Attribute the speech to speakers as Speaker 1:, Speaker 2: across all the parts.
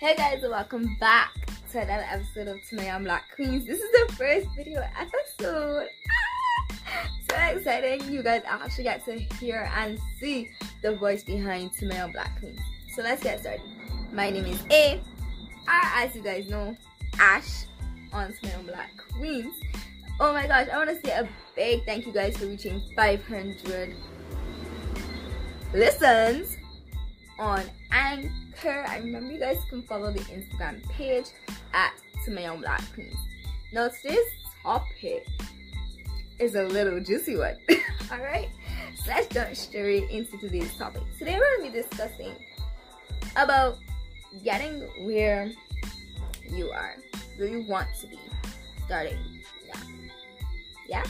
Speaker 1: Hey guys, welcome back to another episode of To My Young Black Queens. This is the first video episode. Ah, so exciting! You guys actually get to hear and see the voice behind To My Young Black Queens. So let's get started. My name is A, as you guys know, Ash on To My Young Black Queens. Oh my gosh, I want to say a big thank you guys for reaching 500 listens on Anchor. I remember you guys can follow the Instagram page at Young Black Queens. Now today's topic is a little juicy one. Alright? So let's jump straight into today's topic. Today we're to be discussing about getting where you are, where you want to be starting. Yeah. Yeah?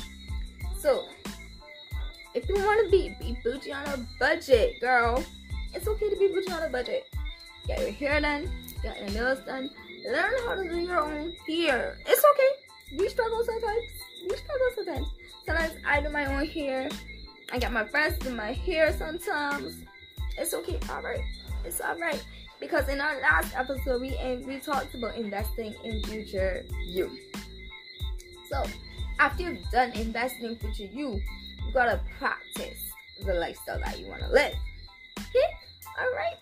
Speaker 1: So if you want to be, be bougie on a budget, girl, it's okay to be bougie on a budget. Get your hair done, get your nails done, learn how to do your own hair. It's okay. We struggle sometimes. We struggle sometimes. Sometimes I do my own hair. I get my friends do my hair sometimes. It's okay. All right. It's all right. Because in our last episode, we we talked about investing in future you. So after you've done investing in future you, you gotta practice the lifestyle that you wanna live. Okay? Alright?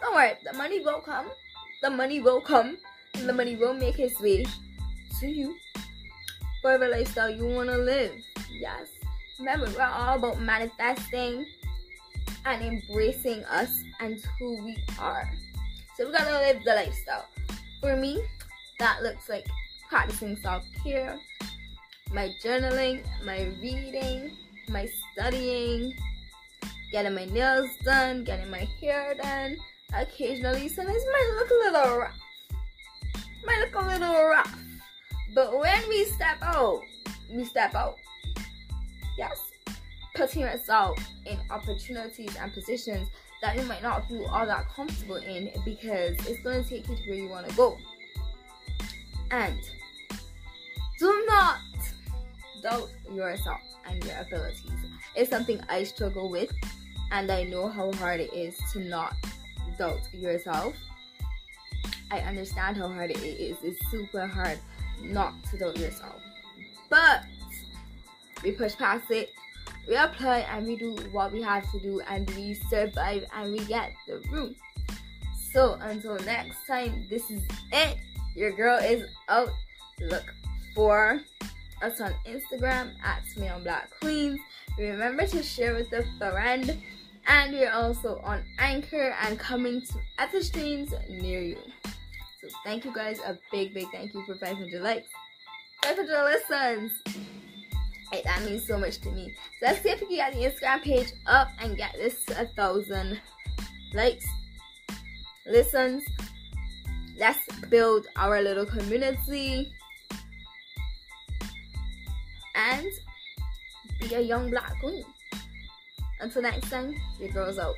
Speaker 1: Don't worry, the money will come. The money will come. And the money will make its way to you the lifestyle you wanna live. Yes. Remember, we're all about manifesting and embracing us and who we are. So we gotta live the lifestyle. For me, that looks like practicing self-care, my journaling, my reading, my studying, getting my nails done, getting my hair done. Occasionally, sometimes might look a little rough. Might look a little rough. But when we step out, we step out. Yes. Putting yourself in opportunities and positions that you might not feel all that comfortable in because it's going to take you to where you want to go. And do not doubt yourself and your abilities. It's something I struggle with, and I know how hard it is to not doubt yourself. I understand how hard it is. It's super hard not to doubt yourself. But we push past it, we apply and we do what we have to do, and we survive and we get the room. So until next time, this is it. Your girl is out. Look for us on Instagram at My Young Black Queens. Remember to share with a friend. And we're also on Anchor and coming to other streams near you. So thank you guys. A big, big thank you for 500 likes. 500 listens. Hey, that means so much to me. So let's see if we can get the Instagram page up and get this to a thousand likes, listens. Let's build our little community and be a young black queen. Until next time, your girl's out.